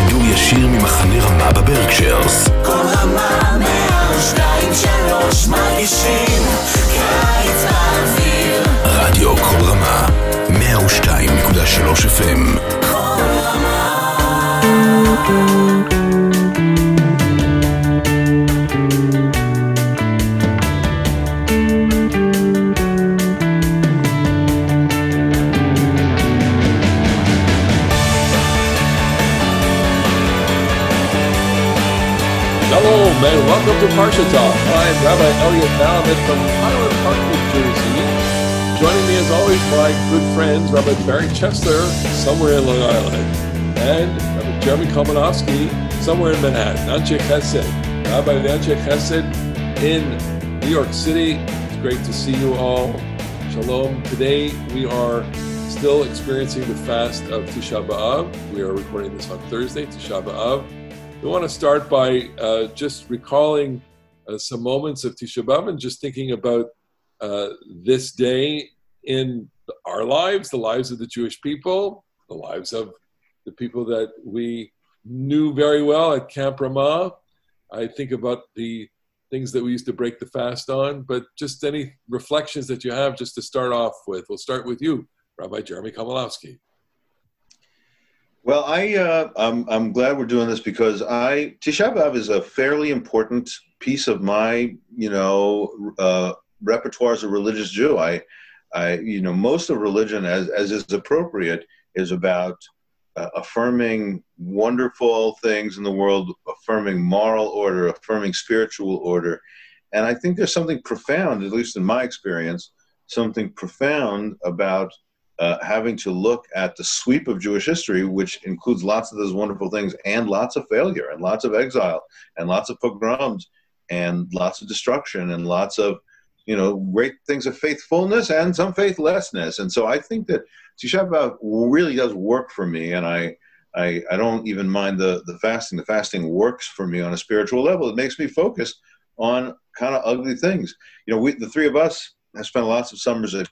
בשידור ישיר ממחנה רמה בברקשיירס. כל רמה מהשתיים שלוש מרגישים קיץ באוויר רדיו כל רמה, 102.3 FM. כל רמה and welcome to Parsha Talk. I'm Rabbi Elliot Malamet from Highland Park, New Jersey. Joining me, as always, my good friends, Rabbi Barry Chesler, somewhere in Long Island, and Rabbi Jeremy Kalmanofsky, somewhere in Manhattan. Ansche Chesed, Rabbi Ansche Chesed in New York City. It's great to see you all. Shalom. Today we are still experiencing the fast of Tisha B'Av. We are recording this on Thursday, Tisha B'Av. We want to start by uh, just recalling uh, some moments of Tisha B'Av and just thinking about uh, this day in our lives, the lives of the Jewish people, the lives of the people that we knew very well at Camp Ramah. I think about the things that we used to break the fast on, but just any reflections that you have just to start off with. We'll start with you, Rabbi Jeremy Kalmanofsky. Well, I uh, I'm I'm glad we're doing this because I Tisha B'av is a fairly important piece of my you know uh, repertoire as a religious Jew. I I you know most of religion as as is appropriate is about uh, affirming wonderful things in the world, affirming moral order, affirming spiritual order, and I think there's something profound, at least in my experience, something profound about uh, having to look at the sweep of Jewish history, which includes lots of those wonderful things and lots of failure and lots of exile and lots of pogroms and lots of destruction and lots of you know great things of faithfulness and some faithlessness. And so I think that Tisha B'av really does work for me, and I. I, I don't even mind the, the fasting. The fasting works for me on a spiritual level. It makes me focus on kind of ugly things. You know, we, the three of us I spent lots of summers at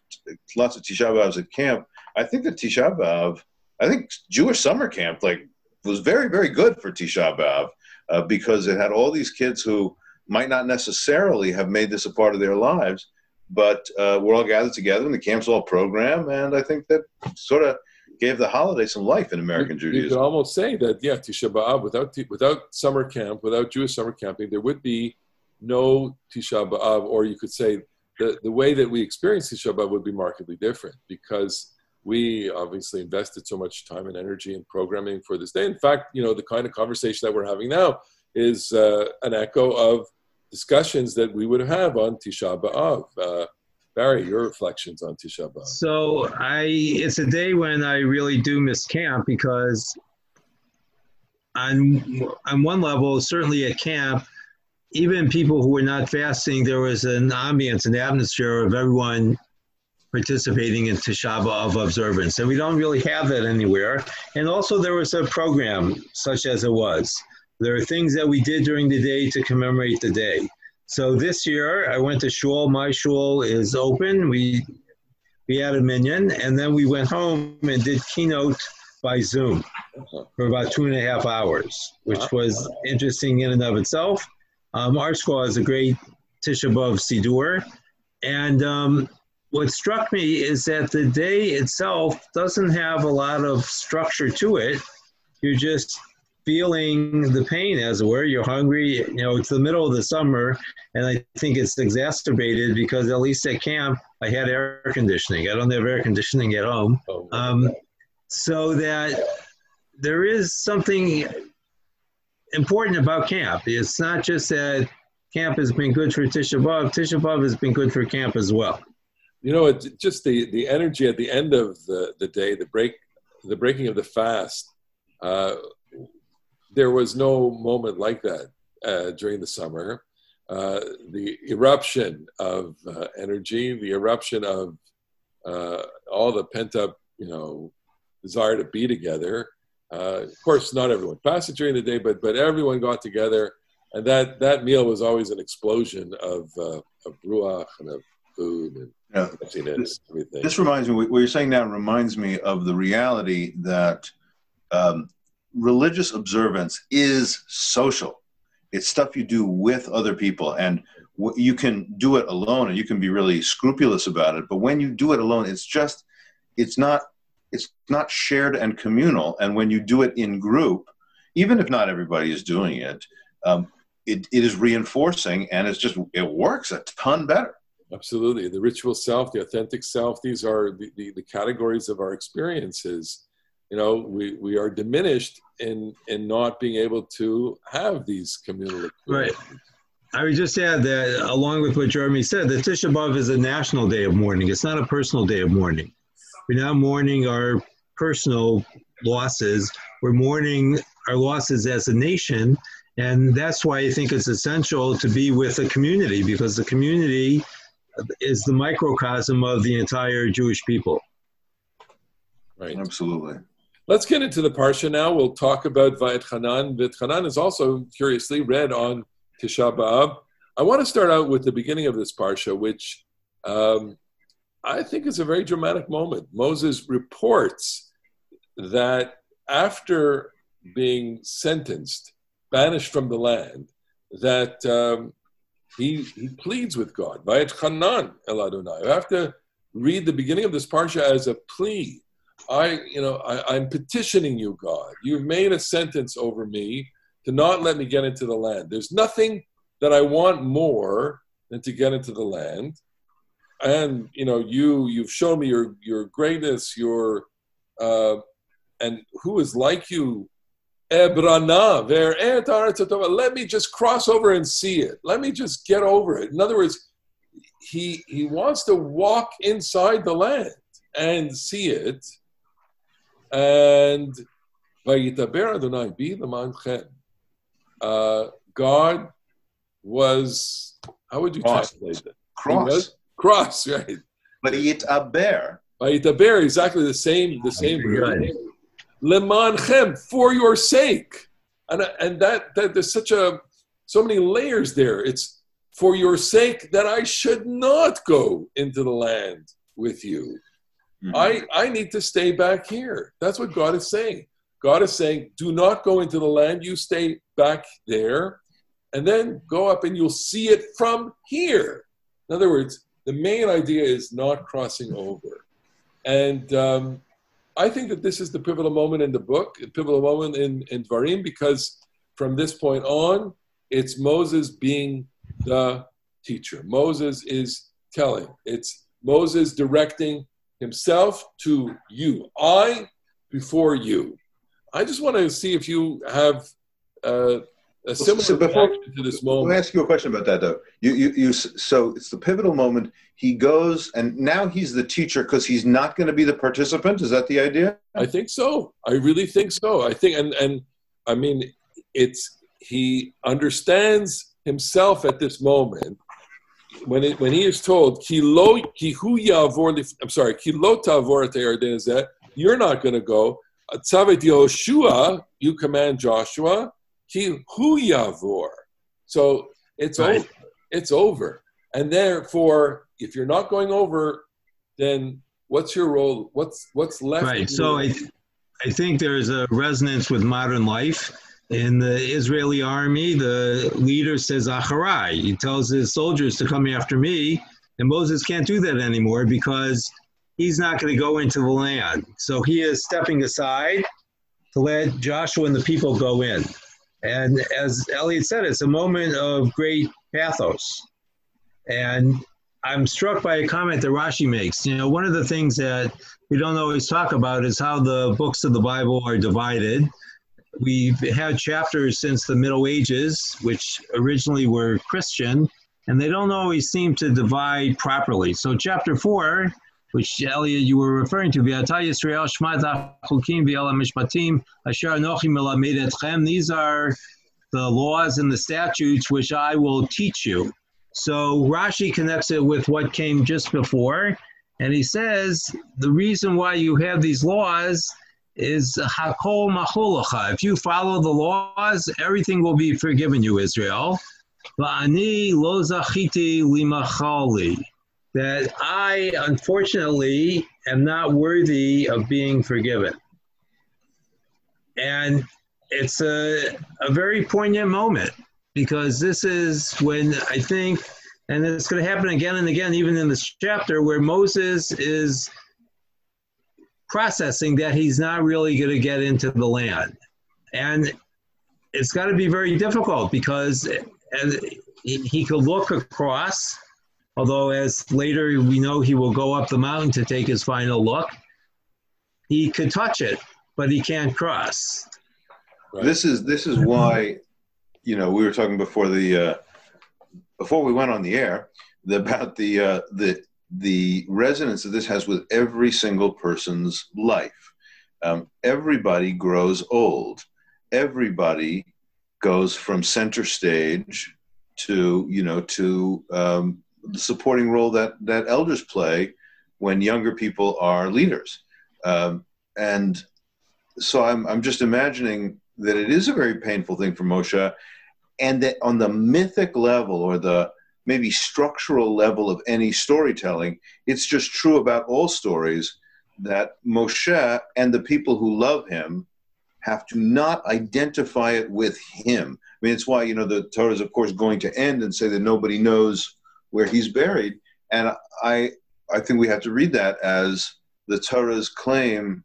lots of Tisha B'avs at camp. I think that Tisha B'av, I think Jewish summer camp like was very very good for Tisha B'av uh, because it had all these kids who might not necessarily have made this a part of their lives, but uh, we're all gathered together and the camp's all program, and I think that sort of gave the holiday some life in American You Judaism. You could almost say that, yeah, Tisha B'Av, without, without summer camp, without Jewish summer camping, there would be no Tisha B'Av, or you could say the, the way that we experience Tisha B'Av would be markedly different because we obviously invested so much time and energy in programming for this day. In fact, you know, the kind of conversation that we're having now is uh, an echo of discussions that we would have on Tisha B'Av. Uh, Barry, your reflections on Tisha B'Av. So I, it's a day when I really do miss camp because on on one level, certainly at camp, even people who were not fasting, there was an ambience, an atmosphere of everyone participating in Tisha of observance, and we don't really have that anywhere. And also, there was a program such as it was. There are things that we did during the day to commemorate the day. So this year, I went to shul. My shul is open. We we had a minyan, and then we went home and did kinot by Zoom for about two and a half hours, which was interesting in and of itself. Um, our school has a great Tisha B'Av Siddur, and um, what struck me is that the day itself doesn't have a lot of structure to it. You're just feeling the pain, as it were. You're hungry. You know, it's the middle of the summer, and I think it's exacerbated because at least at camp, I had air conditioning. I don't have air conditioning at home. Oh, Um, so that there is something important about camp. It's not just that camp has been good for Tisha B'Av. Tisha B'Av has been good for camp as well. you know, just the, the energy at the end of the, the day, the break, the breaking of the fast, uh, there was no moment like that uh, during the summer. Uh, the eruption of uh, energy, the eruption of uh, all the pent up, you know, desire to be together. Uh, of course, not everyone fasted during the day, but but everyone got together, and that that meal was always an explosion of uh, of ruach and of food and Yeah. emptiness, everything. This reminds me, what you're saying now reminds me of the reality that um, religious observance is social. It's stuff you do with other people, and you can do it alone, and you can be really scrupulous about it. But when you do it alone, it's just, it's not, it's not shared and communal. And when you do it in group, even if not everybody is doing it, um, it, it is reinforcing, and it's just it works a ton better. Absolutely. The ritual self, the authentic self, these are the, the, the, categories of our experiences. You know, we, we are diminished in, in not being able to have these communal experiences. Right. I would just add that, along with what Jeremy said, that Tisha B'Av is a national day of mourning. It's not a personal day of mourning. We're now mourning our personal losses. We're mourning our losses as a nation. And that's why I think it's essential to be with a community because the community is the microcosm of the entire Jewish people. Right. Absolutely. Let's get into the parsha now. We'll talk about Va'et Va'et Hanan is also curiously read on Tisha B'Av. I want to start out with the beginning of this parsha, which um, I think it's a very dramatic moment. Moses reports that after being sentenced, banished from the land, that um, he, he pleads with God. Chanan. You have to read the beginning of this parsha as a plea. I, you know, I, I'm petitioning you, God. You've made a sentence over me to not let me get into the land. There's nothing that I want more than to get into the land. And you know, you you've shown me your your greatness, your uh, and who is like you Ebrana ver enataratotova. let me just cross over and see it. Let me just get over it. In other words, he he wants to walk inside the land and see it. And by it be the manchem. uh, God was how would you Cross. translate it? Cross. Cross, right? But eat a bear. Vayitaber, exactly the same the same word. Lemanchem, for your sake. And, and that, that there's such a, so many layers there. It's for your sake that I should not go into the land with you. Mhm. I, I need to stay back here. That's what God is saying. God is saying, do not go into the land. You stay back there and then go up and you'll see it from here. In other words, the main idea is not crossing over. And um, I think that this is the pivotal moment in the book, the pivotal moment in, in Dvarim, because from this point on, it's Moses being the teacher. Moses is telling. It's Moses directing himself to you. I before you. I just want to see if you have uh, a similar so before- to this Let me ask you a question about that, though. You, you, you. So it's the pivotal moment. He goes, and now he's the teacher because he's not going to be the participant. Is that the idea? I think so. I really think so. I think, and and I mean, it's he understands himself at this moment when it, when he is told ki lo yavor I'm sorry ki lo tavor et Yarden is that you're not going to go. Tzavet Yoshua, you command Joshua. Ki hu yavor. So it's Right. over. It's over. And therefore, if you're not going over, then what's your role? What's what's left? Right. So I, I think there's a resonance with modern life. In the Israeli army, the leader says, Acharai. He tells his soldiers to come after me. And Moses can't do that anymore because he's not going to go into the land. So he is stepping aside to let Joshua and the people go in. And as Elliot said, it's a moment of great pathos. And I'm struck by a comment that Rashi makes. You know, one of the things that we don't always talk about is how the books of the Bible are divided. We've had chapters since the Middle Ages, which originally were Christian, and they don't always seem to divide properly. So, chapter four, which Elliot you were referring to. These are the laws and the statutes which I will teach you. So Rashi connects it with what came just before, and he says the reason why you have these laws is hakol macholacha. If you follow the laws, everything will be forgiven you, Israel. That I, unfortunately, am not worthy of being forgiven. And it's a, a very poignant moment because this is when I think, and it's going to happen again and again, even in this chapter, where Moses is processing that he's not really going to get into the land. And it's got to be very difficult because he could look across, although as later we know he will go up the mountain to take his final look. He could touch it, but he can't cross. Right. This is this is why, you know, we were talking before the uh, before we went on the air about the uh, the the resonance that this has with every single person's life. Um, everybody grows old. Everybody goes from center stage to you know to um, the supporting role that that elders play when younger people are leaders. Um, and so I'm I'm just imagining that it is a very painful thing for Moshe, and that on the mythic level or the maybe structural level of any storytelling, it's just true about all stories that Moshe and the people who love him have to not identify it with him. I mean, it's why, you know, the Torah is, of course, going to end and say that nobody knows where he's buried. And I, I think we have to read that as the Torah's claim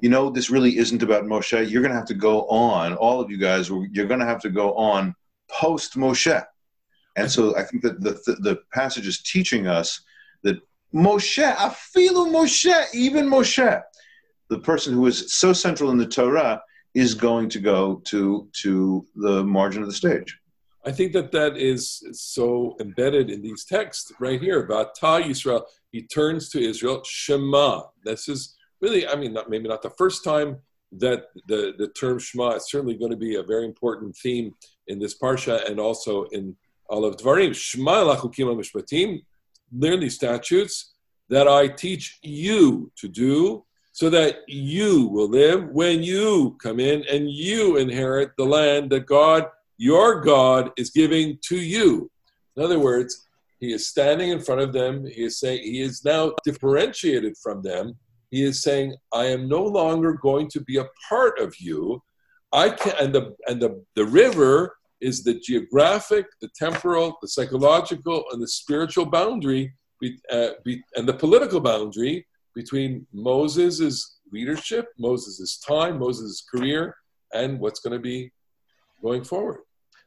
you know, this really isn't about Moshe. You're going to have to go on, all of you guys, you're going to have to go on post Moshe. And so I think that the, the, the passage is teaching us that Moshe, afilu Moshe, even Moshe, the person who is so central in the Torah, is going to go to, to the margin of the stage. I think that that is so embedded in these texts right here about Ta Yisrael. He turns to Israel, Shema. This is really, I mean, not, maybe not the first time that the, the term Shema is certainly going to be a very important theme in this parsha and also in all of Dvarim. Shema lachukim mishpatim, learn these statutes that I teach you to do so that you will live when you come in and you inherit the land that God, your God, is giving to you. In other words, he is standing in front of them. He is saying he is now differentiated from them he is saying, I am no longer going to be a part of you. I can and the and the, the river is the geographic, the temporal, the psychological, and the spiritual boundary, be, uh, be, and the political boundary between Moses' leadership, Moses' time, Moses' career, and what's going to be going forward.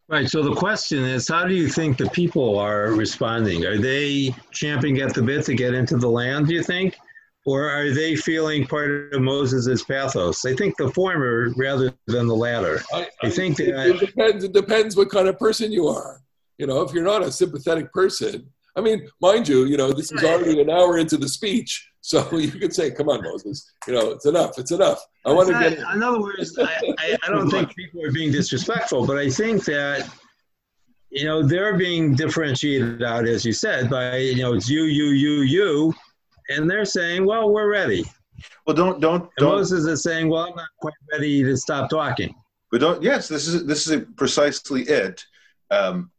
Right. So the question is, how do you think the people are responding? Are they champing at the bit to get into the land? Do you think? or are they feeling part of Moses's pathos? I think the former rather than the latter. I, I think it, that it depends. It depends what kind of person you are. You know, if you're not a sympathetic person, I mean, mind you, you know, this is already an hour into the speech, so you could say, "Come on, Moses, you know, it's enough. It's enough." I want to get. In other words, I, I, I don't think people are being disrespectful, but I think that you know they're being differentiated out, as you said, by you know it's you, you, you, you and they're saying, "Well, we're ready." Well, don't don't. Don't. Moses is saying, "Well, I'm not quite ready to stop talking." But don't. Yes, this is this is precisely it. Um,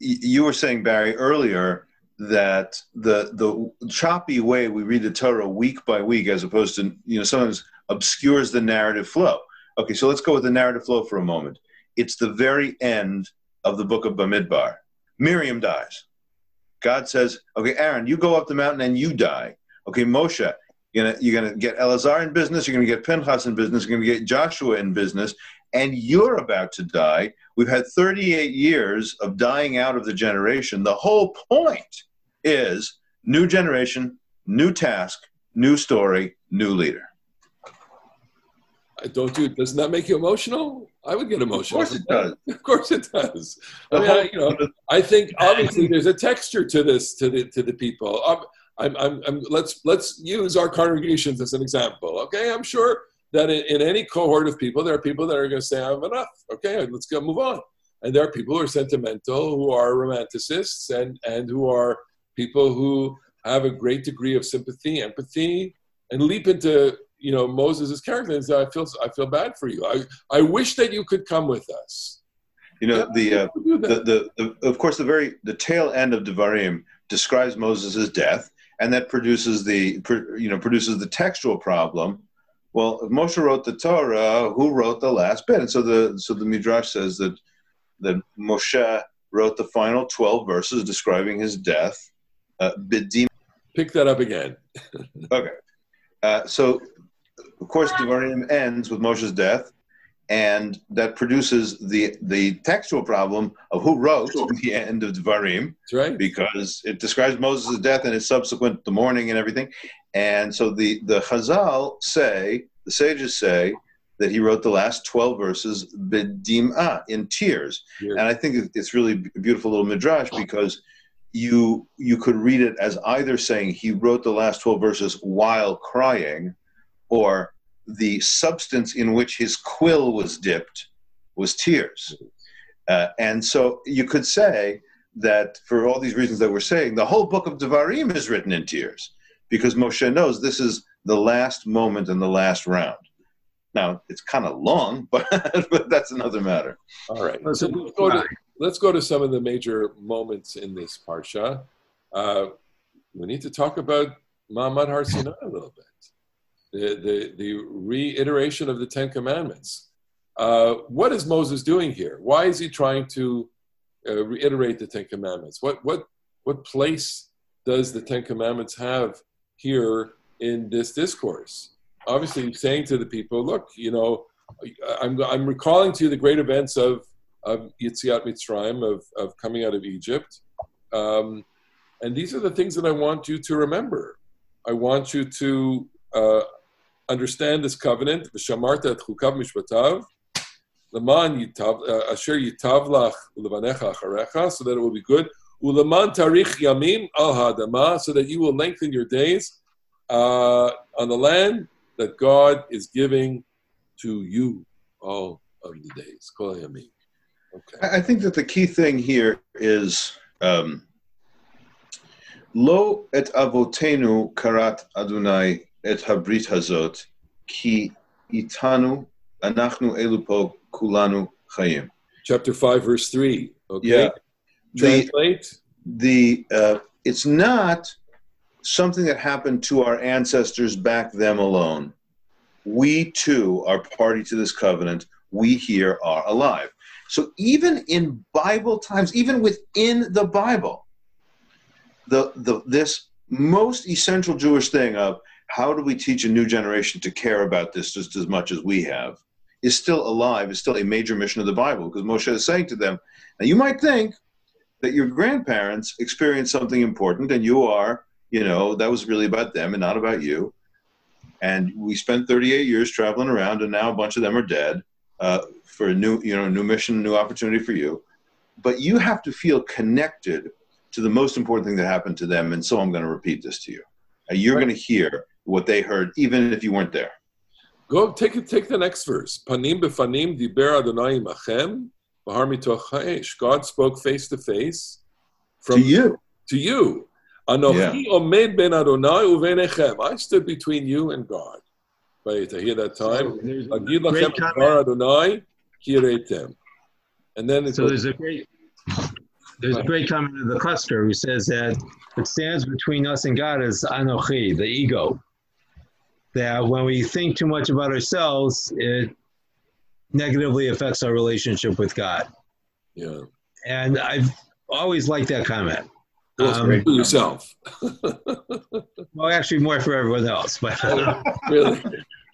you were saying Barry earlier that the the choppy way we read the Torah week by week, as opposed to you know sometimes obscures the narrative flow. Okay, so let's go with the narrative flow for a moment. It's the very end of the book of Bamidbar. Miriam dies. God says, "Okay, Aaron, you go up the mountain and you die." Okay, Moshe, you're gonna, you're gonna get Elazar in business, you're gonna get Pinchas in business, you're gonna get Joshua in business, and you're about to die. We've had 38 years of dying out of the generation. The whole point is new generation, new task, new story, new leader. I don't you? Doesn't that make you emotional? I would get emotional. Of course it does. Of course it does. I mean, I, you know, I think obviously there's a texture to this to the to the people. Um, I'm, I'm, I'm, let's let's use our congregations as an example. Okay, I'm sure that in, in any cohort of people, there are people that are going to say, "I'm enough." Okay, let's go move on. And there are people who are sentimental, who are romanticists, and and who are people who have a great degree of sympathy, empathy, and leap into you know Moses' character and say, "I feel I feel bad for you. I I wish that you could come with us." You know the, uh, the, the the of course the very the tail end of Devarim describes Moses' death and that produces the you know produces the textual problem well, if Moshe wrote the Torah, who wrote the last bit? And so the so the Midrash says that that Moshe wrote the final twelve verses describing his death. Uh, Bidim. Pick that up again. Okay, uh, so of course Devarim ends with Moshe's death, and that produces the the textual problem of who wrote the end of Devarim That's right. because it describes Moses' death and his subsequent the mourning and everything. And so the the Chazal say, the sages say that he wrote the last twelve verses b'dim'ah in tears. Here. And I think it's really a beautiful little midrash because you you could read it as either saying he wrote the last twelve verses while crying, or the substance in which his quill was dipped was tears. Uh, and so you could say that for all these reasons that we're saying, the whole book of Devarim is written in tears because Moshe knows this is the last moment and the last round. Now it's kind of long, but, but that's another matter. All right. So so- let's go to let's go to some of the major moments in this parsha. Uh, we need to talk about Ma'amad Har Sinai a little bit. The, the, the reiteration of the Ten Commandments. Uh, what is Moses doing here? Why is he trying to uh, reiterate the Ten Commandments? What, what, what place does the Ten Commandments have here in this discourse? Obviously, saying to the people, look, you know, I'm, I'm recalling to you the great events of, of Yitziat Mitzrayim, of, of coming out of Egypt. Um, and these are the things that I want you to remember. I want you to uh, understand this covenant, v'shamarta et chukav mishpatav, leman yitav, uh, asher yitav lach ulevanecha acharecha, so that it will be good, uleman tarich yamim al so that you will lengthen your days uh, on the land that God is giving to you all of the days. Kol yamim. Okay. I think that the key thing here is um, lo et avotenu karat Adonai et habrit hazot ki itanu anachnu elupo kulanu chayim. Chapter 5, verse 3. Okay. Yeah. The, Translate. the uh, it's not something that happened to our ancestors back them alone. We too are party to this covenant. We here are alive. So even in Bible times, even within the Bible, the, the this most essential Jewish thing of how do we teach a new generation to care about this just as much as we have is still alive, is still a major mission of the Bible because Moshe is saying to them, now you might think that your grandparents experienced something important and you are, you know, that was really about them and not about you. And we spent 38 years traveling around and now a bunch of them are dead uh, for a new, you know, new mission, new opportunity for you. But you have to feel connected to the most important thing that happened to them. And so I'm going to repeat this to you. And you're going to hear what they heard, even if you weren't there. Go take it. Take the next verse. Panim befanim diber Adonai machem ha'esh. God spoke face to face To from you. to you. Anochi omed ben Adonai uvenechem. I stood between you and God. To hear that time. There's a great comment. Adonai kiretem. And then it So goes, there's a great there's a great comment of the cluster who says that what stands between us and God is anochi, the ego. That when we think too much about ourselves, it negatively affects our relationship with God. yeah. And I've always liked that comment. Well, Um, for yourself. Well, actually, more for everyone else, but really.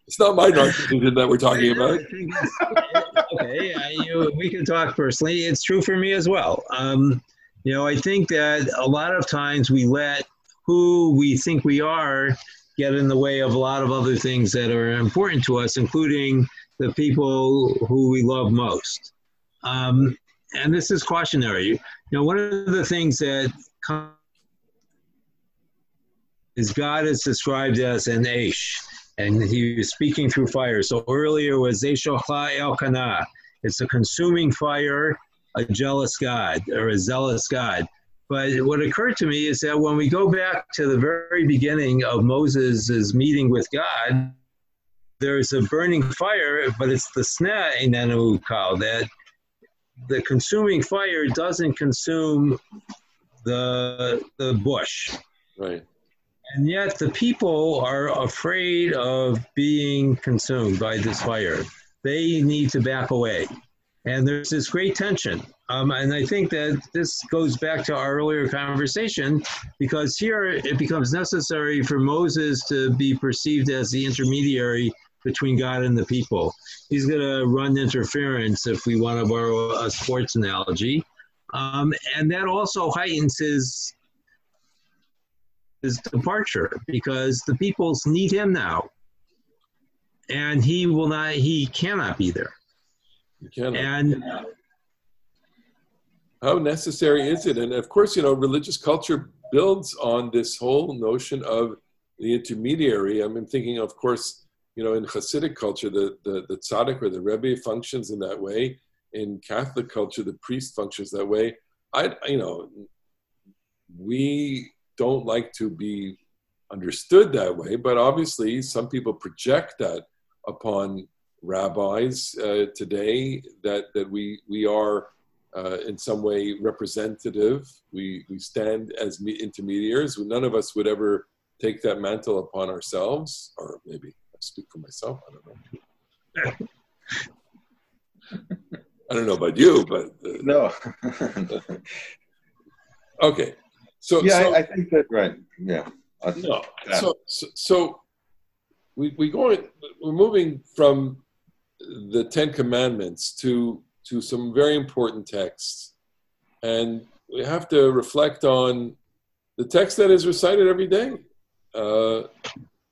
It's not my narcissism that we're talking about. I think it's- okay, I, you, we can talk personally. It's true for me as well. Um, you know, I think that a lot of times we let who we think we are get in the way of a lot of other things that are important to us, including the people who we love most. Um, and this is cautionary. You know, one of the things that is God is described as an Aish and he was speaking through fire. So earlier was Eshocha Elkanah. It's a consuming fire, a jealous God or a zealous God. But what occurred to me is that when we go back to the very beginning of Moses' meeting with God, there's a burning fire, but it's the sna enenu kal that the consuming fire doesn't consume the the bush. Right. And yet the people are afraid of being consumed by this fire. They need to back away. And there's this great tension. Um, and I think that this goes back to our earlier conversation because here it becomes necessary for Moses to be perceived as the intermediary between God and the people. He's going to run interference, if we want to borrow a sports analogy. Um, and that also heightens his his departure because the peoples need him now, and he will not. He cannot be there. Cannot. And how necessary is it? And of course, you know, religious culture builds on this whole notion of the intermediary. I'm thinking, of course, you know, in Hasidic culture, the, the, the tzaddik or the rebbe functions in that way. In Catholic culture, the priest functions that way. I, you know, we don't like to be understood that way, but obviously some people project that upon rabbis uh, today that, that we, we are uh, in some way representative. We, we stand as intermediaries. None of us would ever take that mantle upon ourselves, or maybe I speak for myself. I don't know. I don't know about you, but uh, No. okay. So yeah, so, I, I think that right. Yeah. I- no. Yeah. So, so so we we going we're moving from the Ten Commandments to to some very important texts, and we have to reflect on the text that is recited every day. Uh,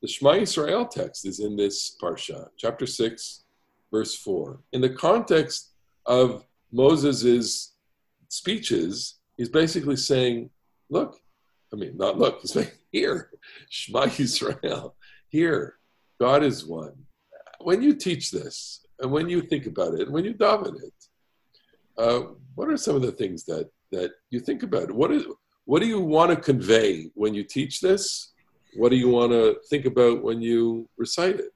the Shema Israel text is in this parsha, chapter six, verse four. In the context of Moses's speeches, he's basically saying, "Look, I mean, not look. He's saying, here, Shema Israel, here, God is one." When you teach this, and when you think about it, and when you daven it, uh, what are some of the things that that you think about? What is what do you want to convey when you teach this? What do you want to think about when you recite it?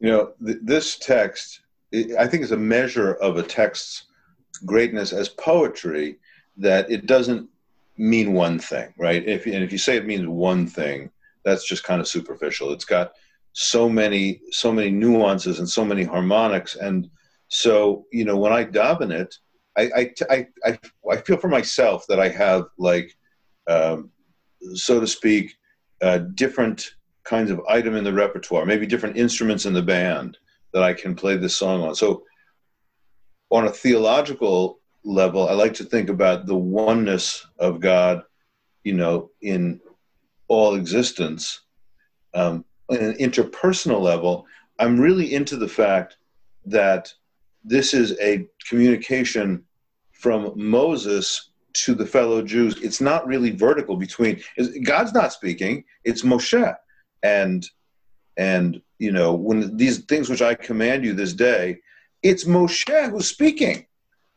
You know, th- this text, i I think, is a measure of a text's greatness as poetry that it doesn't mean one thing, right? If, and if you say it means one thing, that's just kind of superficial. It's got so many, so many nuances and so many harmonics, and so you know, when I daven it, I, I, I, I, feel for myself that I have like, um, so to speak, uh, different kinds of item in the repertoire, maybe different instruments in the band that I can play this song on. So, on a theological level, I like to think about the oneness of God, you know, in all existence. Um, on an interpersonal level, I'm really into the fact that this is a communication from Moses to the fellow Jews. It's not really vertical between God's not speaking, it's Moshe. And and you know, when these things which I command you this day, it's Moshe who's speaking,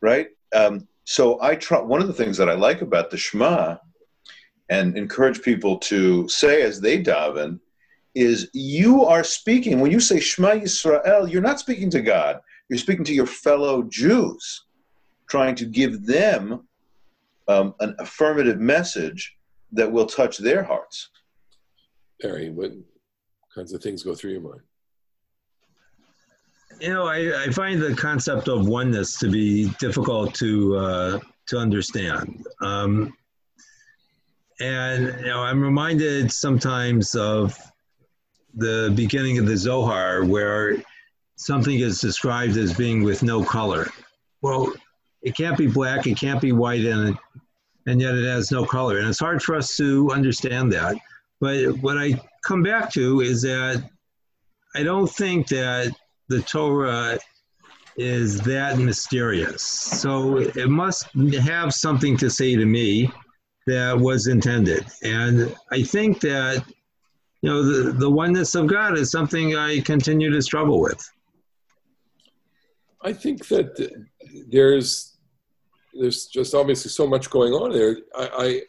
right? Um, so I try one of the things that I like about the Shema and encourage people to say as they daven is you are speaking when you say Shema Yisrael, you're not speaking to God. You're speaking to your fellow Jews, trying to give them um, an affirmative message that will touch their hearts. Barry, what kinds of things go through your mind? You know, I, I find the concept of oneness to be difficult to uh, to understand. Um, and you know, I'm reminded sometimes of the beginning of the Zohar, where something is described as being with no color. Well, it can't be black, it can't be white, and and yet it has no color, and it's hard for us to understand that. But what I come back to is that I don't think that the Torah is that mysterious. So it must have something to say to me that was intended. And I think that, you know, the, the oneness of God is something I continue to struggle with. I think that there's there's just obviously so much going on there. I, I,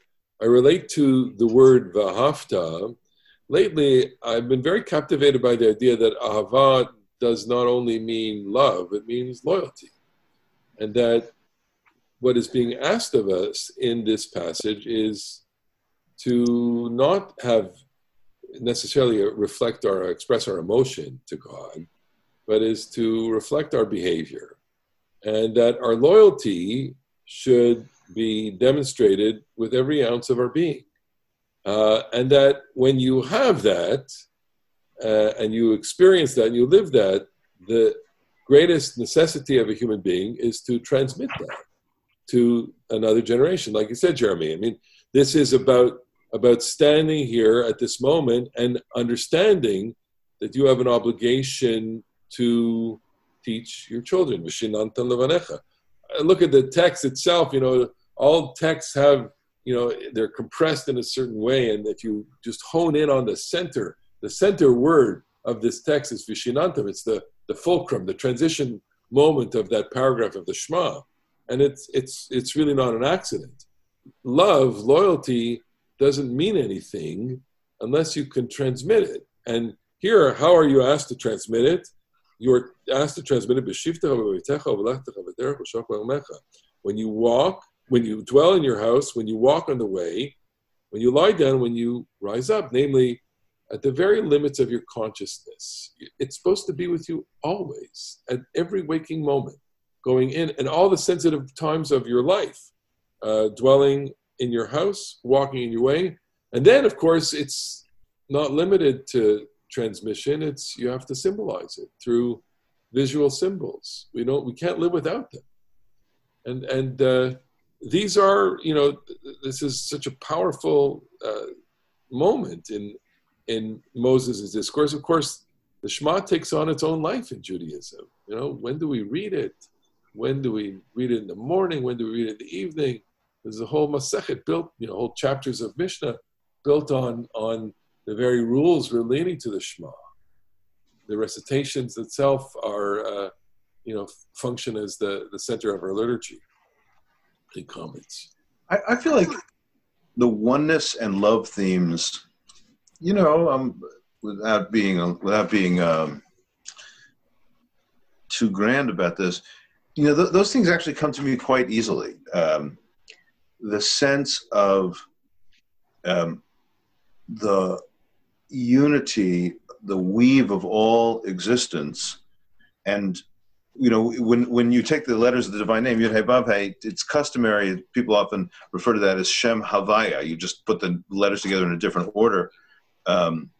I relate to the word vahafta. Lately, I've been very captivated by the idea that ahava does not only mean love, it means loyalty. And that what is being asked of us in this passage is to not have necessarily reflect or express our emotion to God, but is to reflect our behavior. And that our loyalty should be demonstrated with every ounce of our being. Uh, and that when you have that, uh, and you experience that and you live that, the greatest necessity of a human being is to transmit that to another generation. Like you said, Jeremy, I mean, this is about about standing here at this moment and understanding that you have an obligation to teach your children. Look at the text itself, you know, all texts have, you know, they're compressed in a certain way. And if you just hone in on the center, the center word of this text is Vishinantam. It's the, the fulcrum, the transition moment of that paragraph of the Shema. And it's, it's, it's really not an accident. Love, loyalty, doesn't mean anything unless you can transmit it. And here, how are you asked to transmit it? You're asked to transmit it. When you walk, when you dwell in your house, when you walk on the way, when you lie down, when you rise up, namely at the very limits of your consciousness. It's supposed to be with you always, at every waking moment, going in, and all the sensitive times of your life, uh, dwelling in your house, walking in your way. And then, of course, it's not limited to transmission. It's you have to symbolize it through visual symbols. We don't, we can't live without them. And and uh, these are, you know, this is such a powerful uh, moment in in Moses' discourse. Of course, the Shema takes on its own life in Judaism. You know, when do we read it? When do we read it in the morning? When do we read it in the evening? There's a whole Masechet built, you know, whole chapters of Mishnah built on on the very rules relating to the Shema. The recitations itself are, uh, you know, function as the, the center of our liturgy. Any comments? I, I feel like the oneness and love themes, you know, um, without being without being um, too grand about this, you know, th- those things actually come to me quite easily. Um, the sense of um, the unity, the weave of all existence, and you know when when you take the letters of the divine name Yud Hey Vav Hey, it's customary. People often refer to that as Shem Havaya. You just put the letters together in a different order. Um,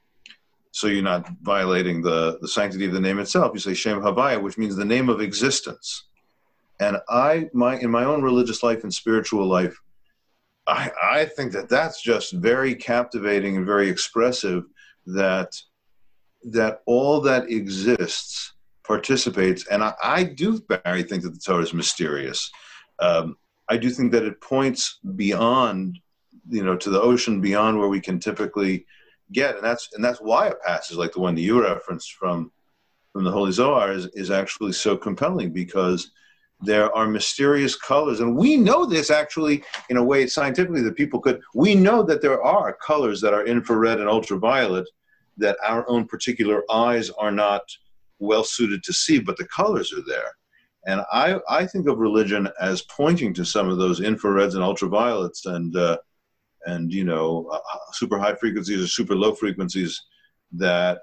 so you're not violating the, the sanctity of the name itself. You say Shem Havaya, which means the name of existence. And I, my in my own religious life and spiritual life, I, I think that that's just very captivating and very expressive that that all that exists participates and I, I do Barry think that the Torah is mysterious um, I do think that it points beyond you know to the ocean beyond where we can typically get. And that's and that's why a passage like the one that you referenced from from the Holy Zohar is, is actually so compelling because there are mysterious colors. And we know this actually in a way scientifically that people could we know that there are colors that are infrared and ultraviolet that our own particular eyes are not well suited to see but the colors are there. And i i think of religion as pointing to some of those infrareds and ultraviolets and uh, and you know uh, super high frequencies or super low frequencies that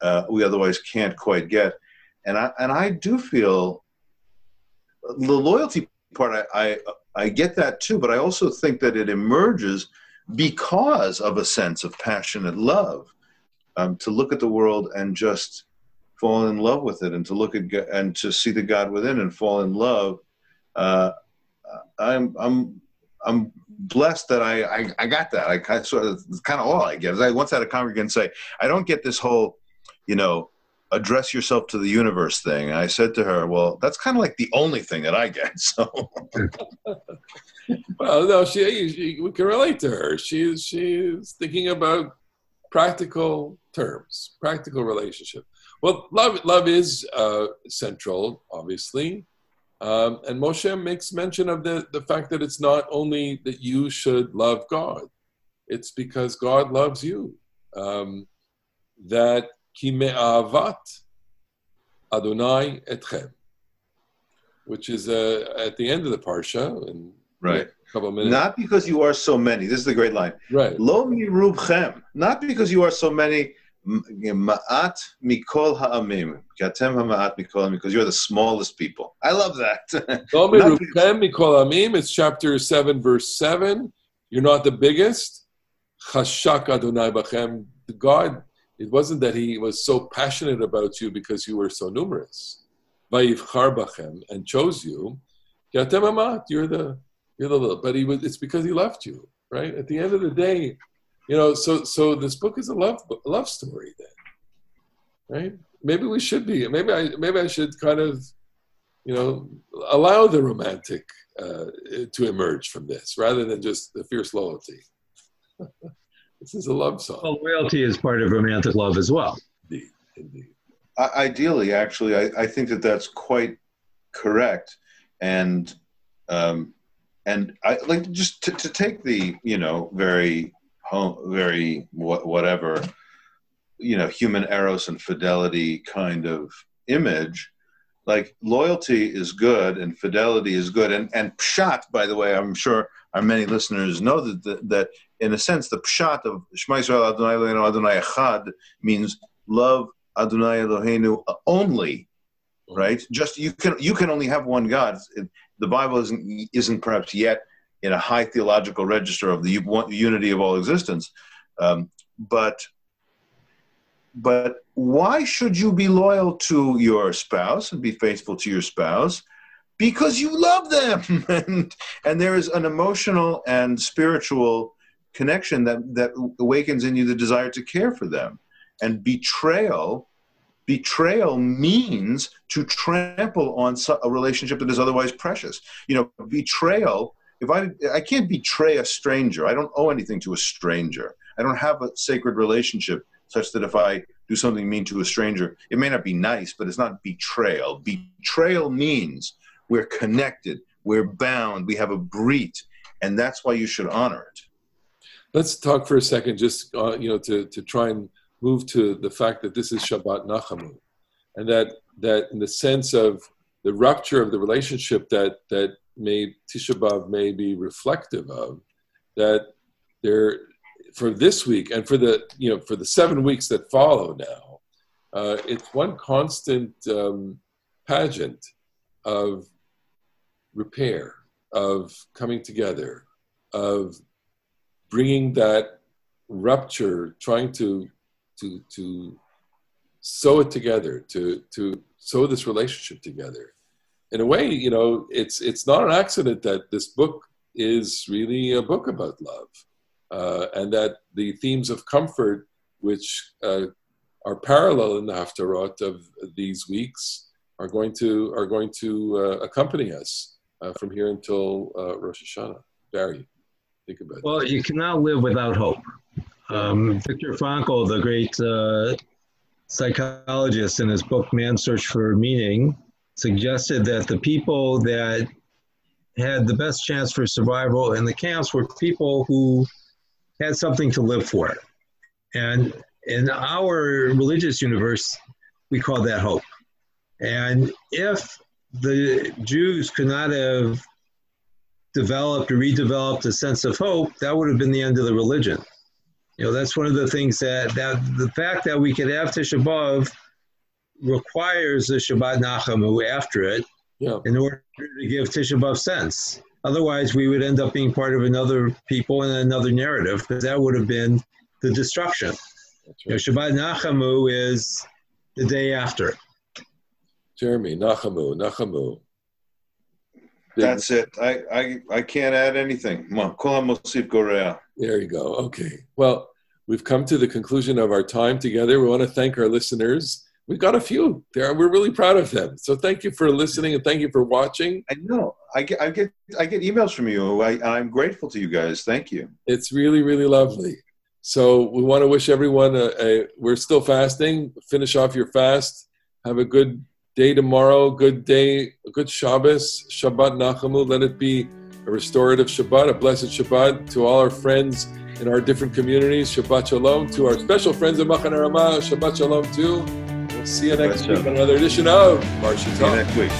uh, we otherwise can't quite get and i and i do feel the loyalty part, I, I, I get that too, but I also think that it emerges because of a sense of passionate love. Um, to look at the world and just fall in love with it, and to look at and to see the God within and fall in love. Uh, I'm I'm I'm blessed that I, I, I got that. I, I sort of kind of all I get. I once had a congregant say, I don't get this whole, you know, address yourself to the universe thing. And I said to her, well, that's kind of like the only thing that I get. So, well, no, she, she, we can relate to her. She's she's thinking about practical terms, practical relationship. Well, love love is uh, central, obviously. Um, and Moshe makes mention of the, the fact that it's not only that you should love God, it's because God loves you. Um, that Ki me'avat Adonai etchem, which is uh, at the end of the parsha, and Right. A couple of minutes. Not because you are so many. This is the great line. right. Lo mirubchem. Not because you are so many. Ma'at mikol ha'amim. Katem ha'ma'at mikol ha'amim. Because you're the smallest people. I love that. Mikol amim. It's chapter 7, verse 7. You're not the biggest. Chashak Adonai bachem. God, it wasn't that he was so passionate about you because you were so numerous. Vayivchar bachem, and chose you. Yatem amat, you're the, you're the little, but he was, it's because he loved you, right? At the end of the day, you know, so, so this book is a love, love story then, right? Maybe we should be, maybe I, maybe I should kind of, you know, allow the romantic uh, to emerge from this rather than just the fierce loyalty. this is a love song. Well, loyalty is part of romantic love as well. Indeed, indeed. I- ideally, actually, I, I think that that's quite correct, and um, and I like just to, to take the you know very home, very whatever you know human eros and fidelity kind of image. Like loyalty is good and fidelity is good, and and pshat. By the way, I'm sure our many listeners know that that, that in a sense the pshat of Shema Yisrael Adonai Eloheinu Adonai Echad means love Adonai Eloheinu only, right? Just you can you can only have one God. The Bible isn't isn't perhaps yet in a high theological register of the unity of all existence, um, but but why should you be loyal to your spouse and be faithful to your spouse? Because you love them, and and there is an emotional and spiritual connection that that awakens in you the desire to care for them. And betrayal betrayal means to trample on a relationship that is otherwise precious. You know betrayal if i i can't betray a stranger. I don't owe anything to a stranger. I don't have a sacred relationship such that if i do something mean to a stranger it may not be nice but it's not betrayal. Betrayal means we're connected we're bound we have a brit and that's why you should honor it. Let's talk for a second, just uh, you know, to, to try and move to the fact that this is Shabbat Nachamu, and that that in the sense of the rupture of the relationship that that may Tisha B'av may be reflective of, that there for this week and for the you know for the seven weeks that follow now, uh, it's one constant um, pageant of repair, of coming together, of bringing that rupture, trying to to to sew it together, to to sew this relationship together. In a way, you know, it's it's not an accident that this book is really a book about love, uh, and that the themes of comfort, which uh, are parallel in the Haftarot of these weeks, are going to are going to uh, accompany us uh, from here until uh, Rosh Hashanah. Barry, think about it. Well, you cannot live without hope. Um, Viktor Frankl, the great uh, psychologist, in his book Man's Search for Meaning, suggested that the people that had the best chance for survival in the camps were people who had something to live for. And in our religious universe, we call that hope. And if the Jews could not have developed or redeveloped a sense of hope, that would have been the end of the religion. You know, that's one of the things that, that the fact that we could have Tisha B'Av requires the Shabbat Nachamu after it Yeah. in order to give Tisha B'Av sense. Otherwise, we would end up being part of another people and another narrative because that would have been the destruction. That's You know. Shabbat Nachamu is the day after. Jeremy, Nachamu, Nachamu. That's it. I, I, I can't add anything. Ma, kol hamosif gorea. There you go. Okay. Well, we've come to the conclusion of our time together. We want to thank our listeners. We've got a few there. We're really proud of them. So thank you for listening and thank you for watching. I know. I get, I get, I get emails from you. I, I'm grateful to you guys. Thank you. It's really, really lovely. So we want to wish everyone a, a we're still fasting. Finish off your fast. Have a good day tomorrow. Good day. A good Shabbos. Shabbat Nachamu. Let it be a restorative Shabbat, a blessed Shabbat to all our friends in our different communities. Shabbat Shalom to our special friends in Machan Ramah. Shabbat Shalom too. See you next week on another edition of Marsha See you Talk. next week.